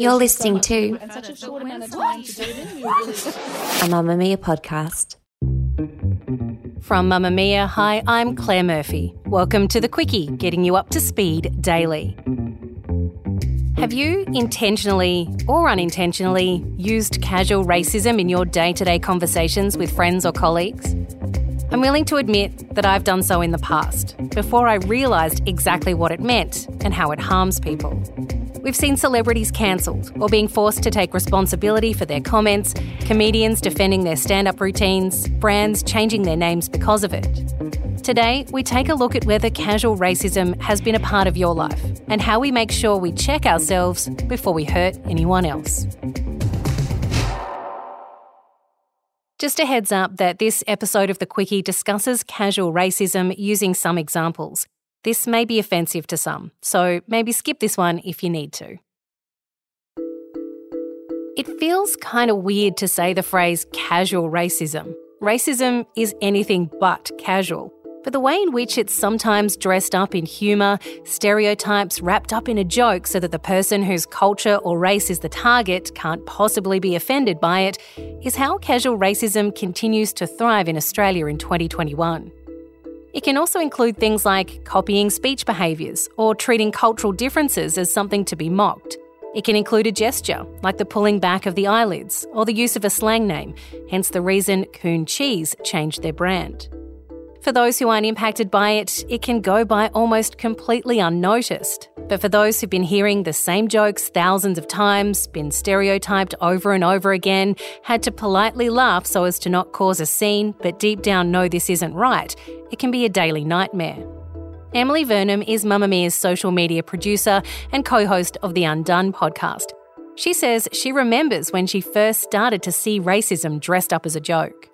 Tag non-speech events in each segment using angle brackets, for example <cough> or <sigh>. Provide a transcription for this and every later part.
You're listening to a <laughs> Mamamia podcast. From Mamamia, hi, I'm Claire Murphy. Welcome to the Quicky, getting you up to speed daily. Have you intentionally or unintentionally used casual racism in your day to day conversations with friends or colleagues? I'm willing to admit that I've done so in the past, before I realised exactly what it meant and how it harms people. We've seen celebrities cancelled or being forced to take responsibility for their comments, comedians defending their stand up routines, brands changing their names because of it. Today, we take a look at whether casual racism has been a part of your life and how we make sure we check ourselves before we hurt anyone else. Just a heads up that this episode of The Quicky discusses casual racism using some examples. This may be offensive to some, so maybe skip this one if you need to. It feels kind of weird to say the phrase casual racism. Racism is anything but casual. But the way in which it's sometimes dressed up in humour, stereotypes wrapped up in a joke so that the person whose culture or race is the target can't possibly be offended by it, is how casual racism continues to thrive in Australia in 2021. It can also include things like copying speech behaviours or treating cultural differences as something to be mocked. It can include a gesture, like the pulling back of the eyelids, or the use of a slang name, hence the reason Coon Cheese changed their brand. For those who aren't impacted by it, it can go by almost completely unnoticed. But for those who've been hearing the same jokes thousands of times, been stereotyped over and over again, had to politely laugh so as to not cause a scene, but deep down know this isn't right, it can be a daily nightmare. Emily Vernem is Mamamia's social media producer and co host of the Undone podcast. She says she remembers when she first started to see racism dressed up as a joke.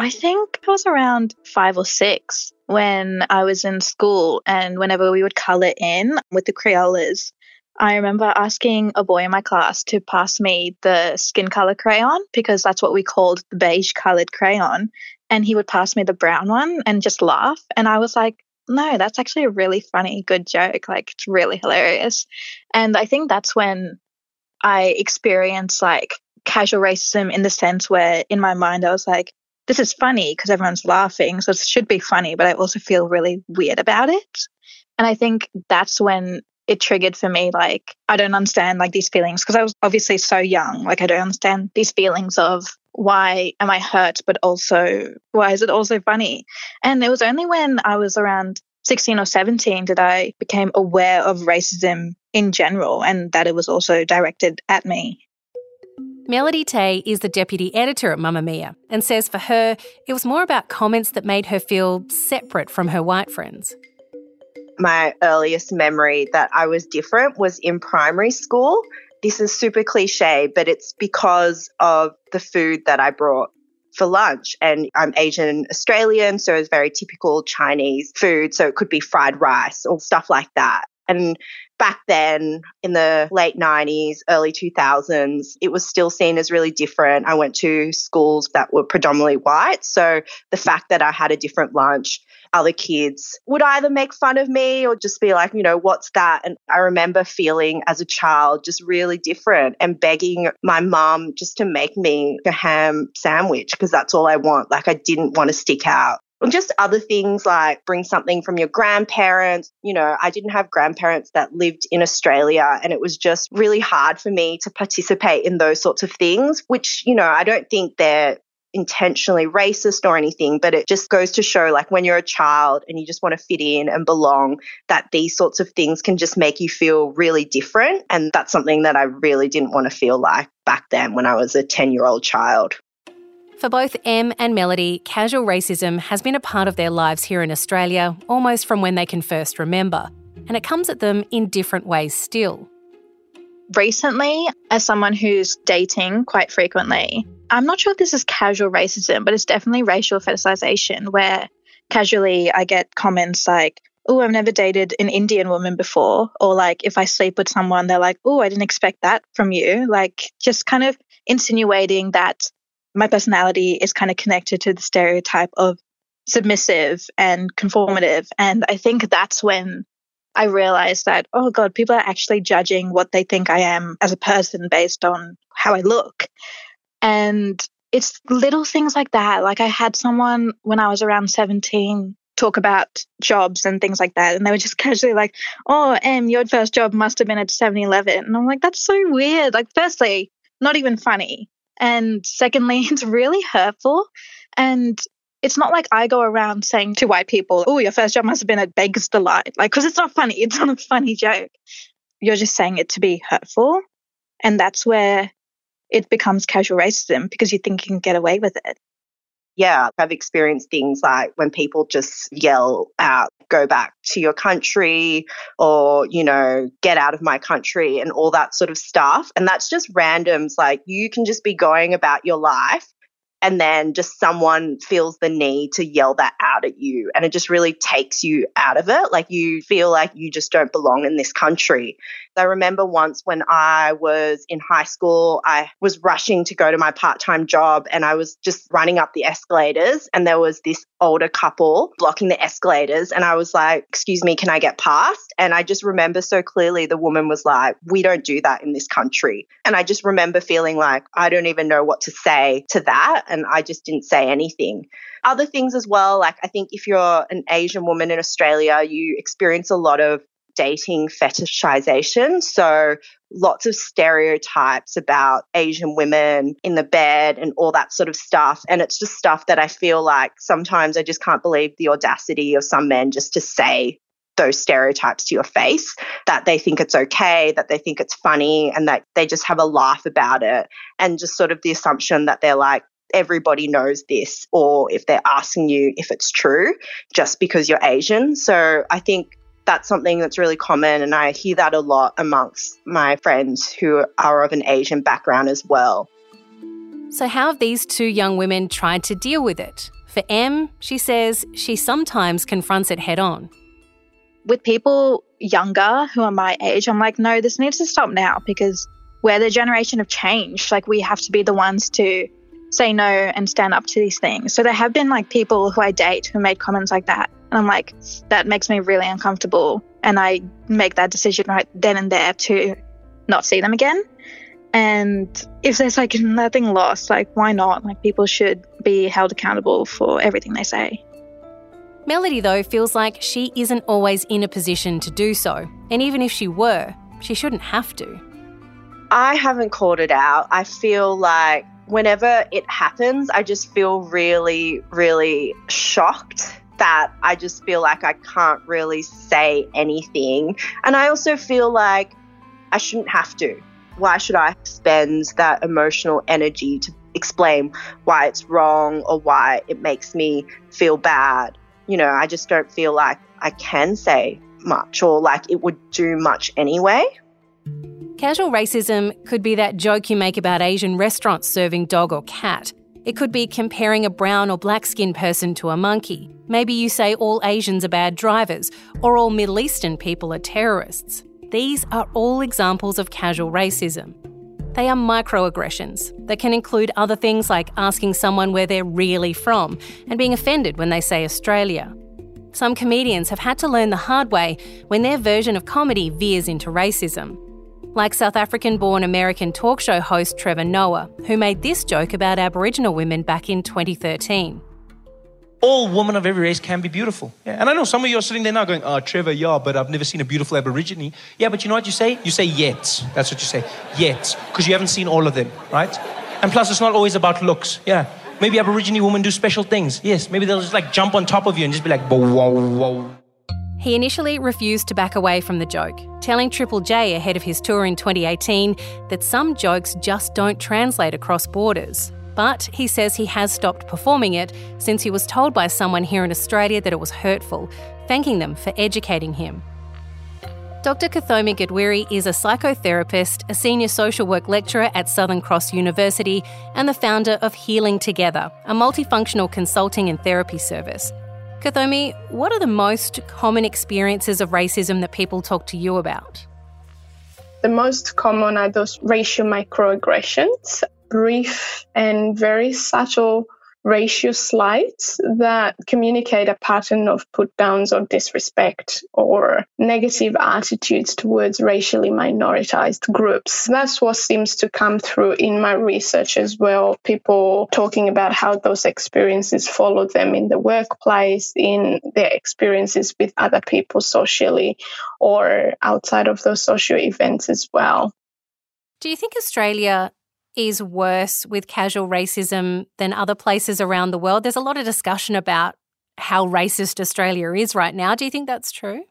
I think I was around five or six when I was in school, and whenever we would colour in with the Crayolas, I remember asking a boy in my class to pass me the skin color crayon because that's what we called the beige colored crayon. And he would pass me the brown one and just laugh. And I was like, no, that's actually a really funny, good joke. Like, it's really hilarious. And I think that's when I experienced like casual racism in the sense where in my mind I was like, this is funny because everyone's laughing. So it should be funny, but I also feel really weird about it. And I think that's when it triggered for me like I don't understand like these feelings because I was obviously so young. Like I don't understand these feelings of why am I hurt, but also why is it also funny? And it was only when I was around 16 or 17 that I became aware of racism in general and that it was also directed at me. Melody Teh is the deputy editor at Mamamia and says for her, it was more about comments that made her feel separate from her white friends. My earliest memory that I was different was in primary school. This is super cliche, but it's because of the food that I brought for lunch. And I'm Asian Australian, so it's very typical Chinese food. So it could be fried rice or stuff like that. And back then in the late 90s, early 2000s, it was still seen as really different. I went to schools that were predominantly white. So the fact that I had a different lunch, other kids would either make fun of me or just be like, you know, what's that? And I remember feeling as a child just really different and begging my mum just to make me a ham sandwich because that's all I want. Like I didn't want to stick out and just other things like bring something from your grandparents. You know, I didn't have grandparents that lived in Australia, and it was just really hard for me to participate in those sorts of things, which, you know, I don't think they're intentionally racist or anything, but it just goes to show like when you're a child and you just want to fit in and belong, that these sorts of things can just make you feel really different. And that's something that I really didn't want to feel like back then when I was a 10 year old child. For both Em and Melody, casual racism has been a part of their lives here in Australia almost from when they can first remember. and it comes at them in different ways still. Recently, as someone who's dating quite frequently, I'm not sure if this is casual racism, but it's definitely racial fetishization where casually I get comments like, oh, I've never dated an Indian woman before. Or like if I sleep with someone, they're like, oh, I didn't expect that from you. Like just kind of insinuating that my personality is kind of connected to the stereotype of submissive and conformative. And I think that's when I realized that, oh God, people are actually judging what they think I am as a person based on how I look. And it's little things like that. Like I had someone when I was around 17 talk about jobs and things like that. And they were just <laughs> casually like, oh, Em, your first job must have been at 7 Eleven. And I'm like, that's so weird. Like, firstly, not even funny. And secondly, <laughs> it's really hurtful. And it's not like I go around saying to white people, oh, your first job must have been at Baker's Delight. Like, because it's not funny. <laughs> It's not a funny joke. You're just saying it to be hurtful. And that's where it becomes casual racism because you think you can get away with it. Yeah, I've experienced things like when people just yell out, go back to your country or, you know, get out of my country and all that sort of stuff. And that's just randoms. Like you can just be going about your life and then just someone feels the need to yell that out at you and it just really takes you out of it like you feel like you just don't belong in this country i remember once when i was in high school i was rushing to go to my part-time job and i was just running up the escalators and there was this older couple blocking the escalators and i was like excuse me can i get past and i just remember so clearly the woman was like we don't do that in this country and i just remember feeling like i don't even know what to say to that and I just didn't say anything. Other things as well, like I think if you're an Asian woman in Australia, you experience a lot of dating fetishization. So lots of stereotypes about Asian women in the bed and all that sort of stuff. And it's just stuff that I feel like sometimes I just can't believe the audacity of some men just to say those stereotypes to your face, that they think it's okay, that they think it's funny, and that they just have a laugh about it. And just sort of the assumption that they're like, everybody knows this, or if they're asking you if it's true just because you're Asian. So I think that's something that's really common, and I hear that a lot amongst my friends who are of an Asian background as well. So, how have these two young women tried to deal with it? For Em, she says she sometimes confronts it head on. With people younger who are my age, I'm like, no, this needs to stop now because we're the generation of change. Like, we have to be the ones to say no and stand up to these things. So there have been like people who I date who made comments like that. And I'm like, that makes me really uncomfortable. And I make that decision right then and there to not see them again. And if there's like nothing lost, like why not? Like people should be held accountable for everything they say. Melody, though, feels like she isn't always in a position to do so. And even if she were, she shouldn't have to. I haven't called it out. I feel like whenever it happens, I just feel really, really shocked that I just feel like I can't really say anything. And I also feel like I shouldn't have to. Why should I spend that emotional energy to explain why it's wrong or why it makes me feel bad? You know, I just don't feel like I can say much or like it would do much anyway. Casual racism could be that joke you make about Asian restaurants serving dog or cat. It could be comparing a brown or black skinned person to a monkey. Maybe you say all Asians are bad drivers, or all Middle Eastern people are terrorists. These are all examples of casual racism. They are microaggressions that can include other things like asking someone where they're really from and being offended when they say Australia. Some comedians have had to learn the hard way when their version of comedy veers into racism like South African born American talk show host Trevor Noah, who made this joke about Aboriginal women back in 2013. All women of every race can be beautiful. Yeah. And I know some of you are sitting there now going, oh, Trevor, yeah, but I've never seen a beautiful Aborigine. Yeah, but you know what you say? You say yet. That's what you say. Yet. Because you haven't seen all of them, right? And plus, it's not always about looks. Yeah. Maybe Aborigine women do special things. Yes. Maybe they'll just like jump on top of you and just be like, whoa, whoa, whoa. He initially refused to back away from the joke, telling Triple J ahead of his tour in 2018 that some jokes just don't translate across borders. But he says he has stopped performing it since he was told by someone here in Australia that it was hurtful, thanking them for educating him. Dr. Kathomi Gatwiri is a psychotherapist, a senior social work lecturer at Southern Cross University, and the founder of Healing Together, a multifunctional consulting and therapy service. Kathomi, what are the most common experiences of racism that people talk to you about? The most common are those racial microaggressions, brief and very subtle racial slights that communicate a pattern of put downs or disrespect or negative attitudes towards racially minoritized groups. That's what seems to come through in my research as well. People talking about how those experiences follow them in the workplace, in their experiences with other people socially, or outside of those social events as well. Do you think Australia is worse with casual racism than other places around the world. There's a lot of discussion about how racist Australia is right now. Do you think that's true?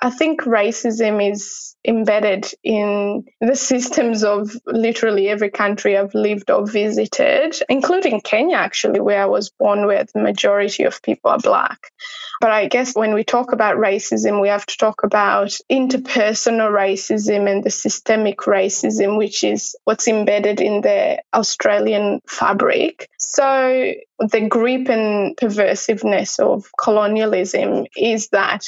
I think racism is embedded in the systems of literally every country I've lived or visited, including Kenya, actually, where I was born, where the majority of people are black. But I guess when we talk about racism, we have to talk about interpersonal racism and the systemic racism, which is what's embedded in the Australian fabric. So the grip and perversiveness of colonialism is that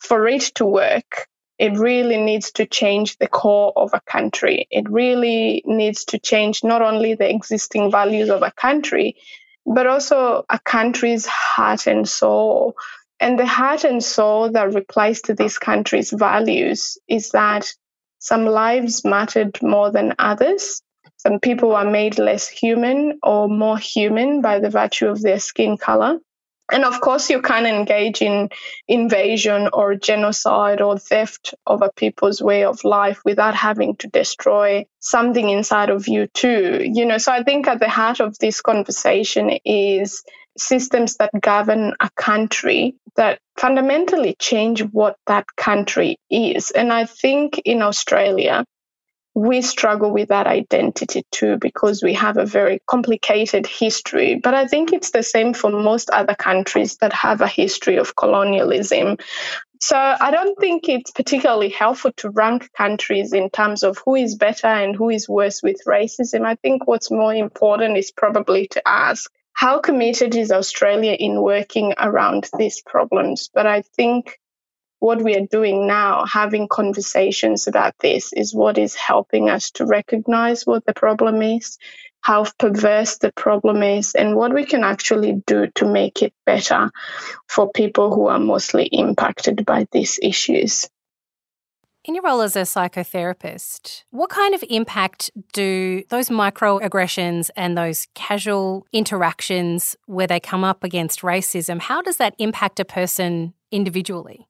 for it to work, it really needs to change the core of a country. It really needs to change not only the existing values of a country, but also a country's heart and soul. And the heart and soul that replies to this country's values is that some lives mattered more than others. Some people are made less human or more human by the virtue of their skin color. And of course, you can engage in invasion or genocide or theft of a people's way of life without having to destroy something inside of you, too. You know, so I think at the heart of this conversation is systems that govern a country that fundamentally change what that country is. And I think in Australia, we struggle with that identity too because we have a very complicated history. But I think it's the same for most other countries that have a history of colonialism. So I don't think it's particularly helpful to rank countries in terms of who is better and who is worse with racism. I think what's more important is probably to ask how committed is Australia in working around these problems? But I think what we are doing now, having conversations about this, is what is helping us to recognize what the problem is, how perverse the problem is, and what we can actually do to make it better for people who are mostly impacted by these issues. In your role as a psychotherapist, what kind of impact do those microaggressions and those casual interactions where they come up against racism, how does that impact a person individually?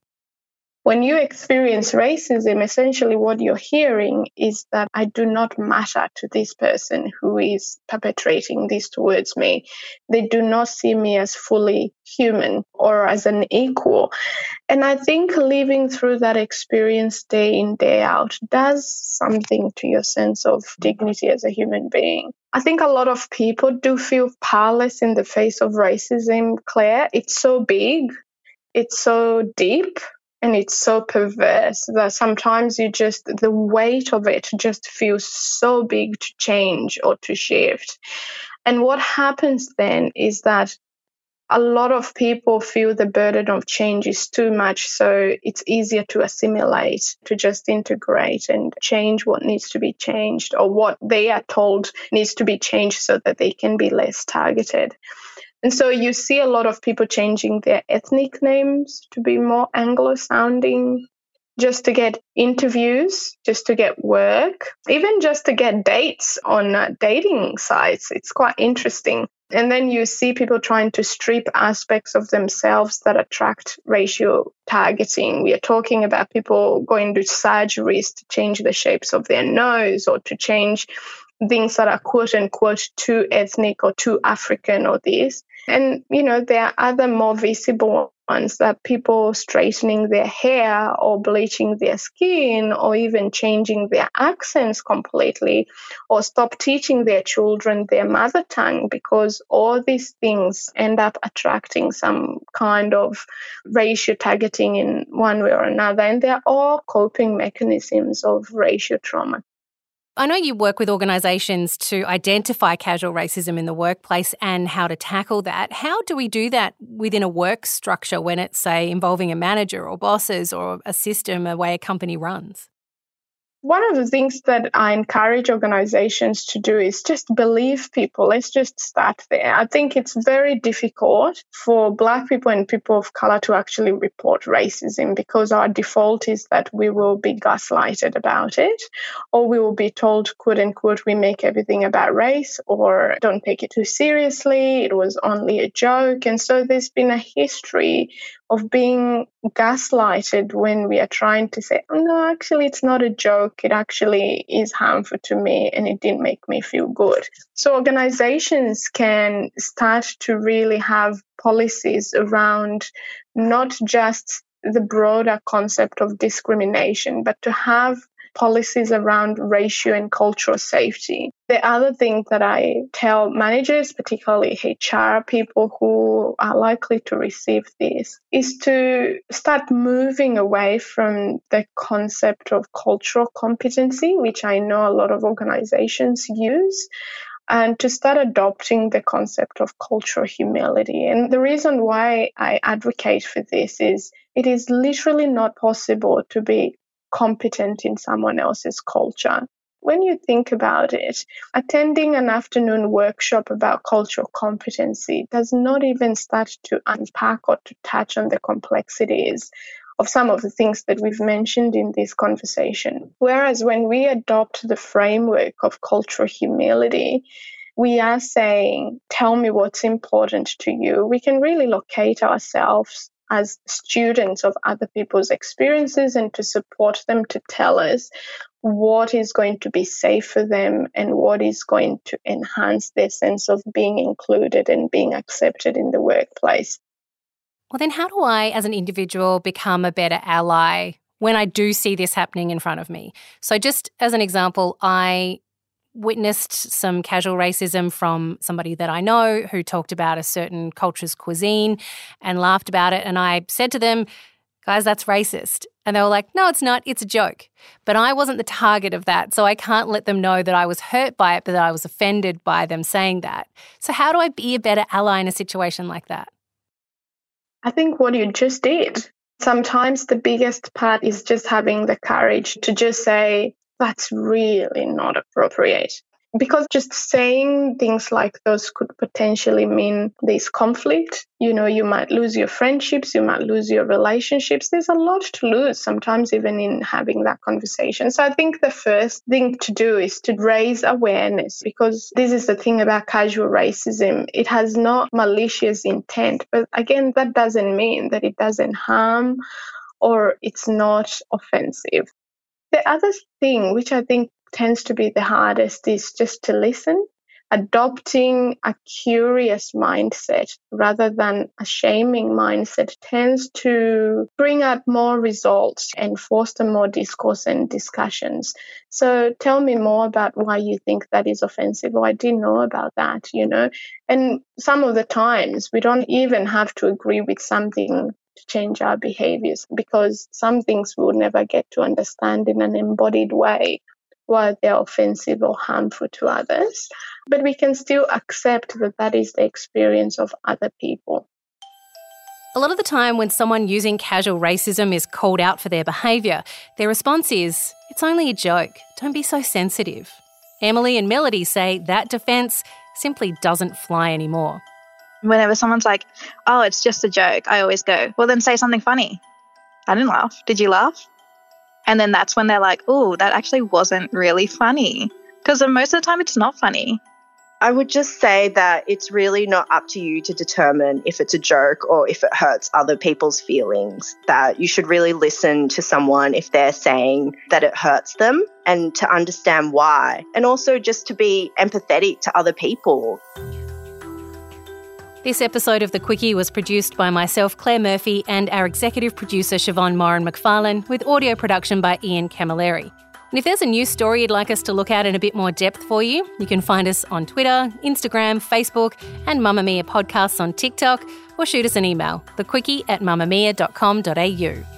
When you experience racism, essentially what you're hearing is that I do not matter to this person who is perpetrating this towards me. They do not see me as fully human or as an equal. And I think living through that experience day in, day out does something to your sense of dignity as a human being. I think a lot of people do feel powerless in the face of racism, Claire. It's so big, it's so deep and it's so perverse that sometimes you just the weight of it just feels so big to change or to shift. And what happens then is that a lot of people feel the burden of change is too much so it's easier to assimilate to just integrate and change what needs to be changed or what they are told needs to be changed so that they can be less targeted and so you see a lot of people changing their ethnic names to be more Anglo sounding, just to get interviews, just to get work, even just to get dates on uh, dating sites. It's quite interesting. And then you see people trying to strip aspects of themselves that attract racial targeting. We are talking about people going to surgeries to change the shapes of their nose or to change things that are quote unquote too ethnic or too African or this. And, you know, there are other more visible ones that people straightening their hair or bleaching their skin or even changing their accents completely or stop teaching their children their mother tongue because all these things end up attracting some kind of racial targeting in one way or another. And they're all coping mechanisms of racial trauma. I know you work with organisations to identify casual racism in the workplace and how to tackle that. How do we do that within a work structure when it's, say, involving a manager or bosses or a system, a way a company runs? One of the things that I encourage organizations to do is just believe people. Let's just start there. I think it's very difficult for Black people and people of color to actually report racism because our default is that we will be gaslighted about it or we will be told, quote unquote, we make everything about race or don't take it too seriously. It was only a joke. And so there's been a history of being gaslighted when we are trying to say, oh, no, actually, it's not a joke. It actually is harmful to me and it didn't make me feel good. So, organizations can start to really have policies around not just the broader concept of discrimination, but to have policies around racial and cultural safety. The other thing that I tell managers, particularly HR people who are likely to receive this, is to start moving away from the concept of cultural competency, which I know a lot of organizations use, and to start adopting the concept of cultural humility. And the reason why I advocate for this is it is literally not possible to be competent in someone else's culture. When you think about it, attending an afternoon workshop about cultural competency does not even start to unpack or to touch on the complexities of some of the things that we've mentioned in this conversation. Whereas when we adopt the framework of cultural humility, we are saying, tell me what's important to you. We can really locate ourselves as students of other people's experiences and to support them to tell us what is going to be safe for them and what is going to enhance their sense of being included and being accepted in the workplace. Well, then, how do I, as an individual, become a better ally when I do see this happening in front of me? So, just as an example, I witnessed some casual racism from somebody that I know who talked about a certain culture's cuisine and laughed about it. And I said to them, guys, that's racist. And they were like, no, it's not. It's a joke. But I wasn't the target of that. So I can't let them know that I was hurt by it, but that I was offended by them saying that. So, how do I be a better ally in a situation like that? I think what you just did. Sometimes the biggest part is just having the courage to just say, that's really not appropriate. Because just saying things like those could potentially mean there's conflict. You know, you might lose your friendships, you might lose your relationships. There's a lot to lose sometimes, even in having that conversation. So I think the first thing to do is to raise awareness because this is the thing about casual racism. It has not malicious intent. But again, that doesn't mean that it doesn't harm or it's not offensive. The other thing, which I think tends to be the hardest, is just to listen. Adopting a curious mindset rather than a shaming mindset tends to bring out more results and foster more discourse and discussions. So tell me more about why you think that is offensive, or I didn't know about that, you know. And some of the times we don't even have to agree with something to change our behaviors because some things we'll never get to understand in an embodied way while they're offensive or harmful to others. But we can still accept that that is the experience of other people. A lot of the time, when someone using casual racism is called out for their behaviour, their response is, It's only a joke. Don't be so sensitive. Emily and Melody say that defence simply doesn't fly anymore. Whenever someone's like, oh, it's just a joke, I always go, well, then say something funny. I didn't laugh. Did you laugh? And then that's when they're like, oh, that actually wasn't really funny. Because most of the time, it's not funny. I would just say that it's really not up to you to determine if it's a joke or if it hurts other people's feelings. That you should really listen to someone if they're saying that it hurts them and to understand why. And also just to be empathetic to other people. This episode of The Quicky was produced by myself, Claire Murphy, and our executive producer, Siobhan Moran McFarlane, with audio production by Ian Camilleri. And if there's a news story you'd like us to look at in a bit more depth for you, you can find us on Twitter, Instagram, Facebook, and Mamamia podcasts on TikTok, or shoot us an email, thequicky at mamamia.com.au.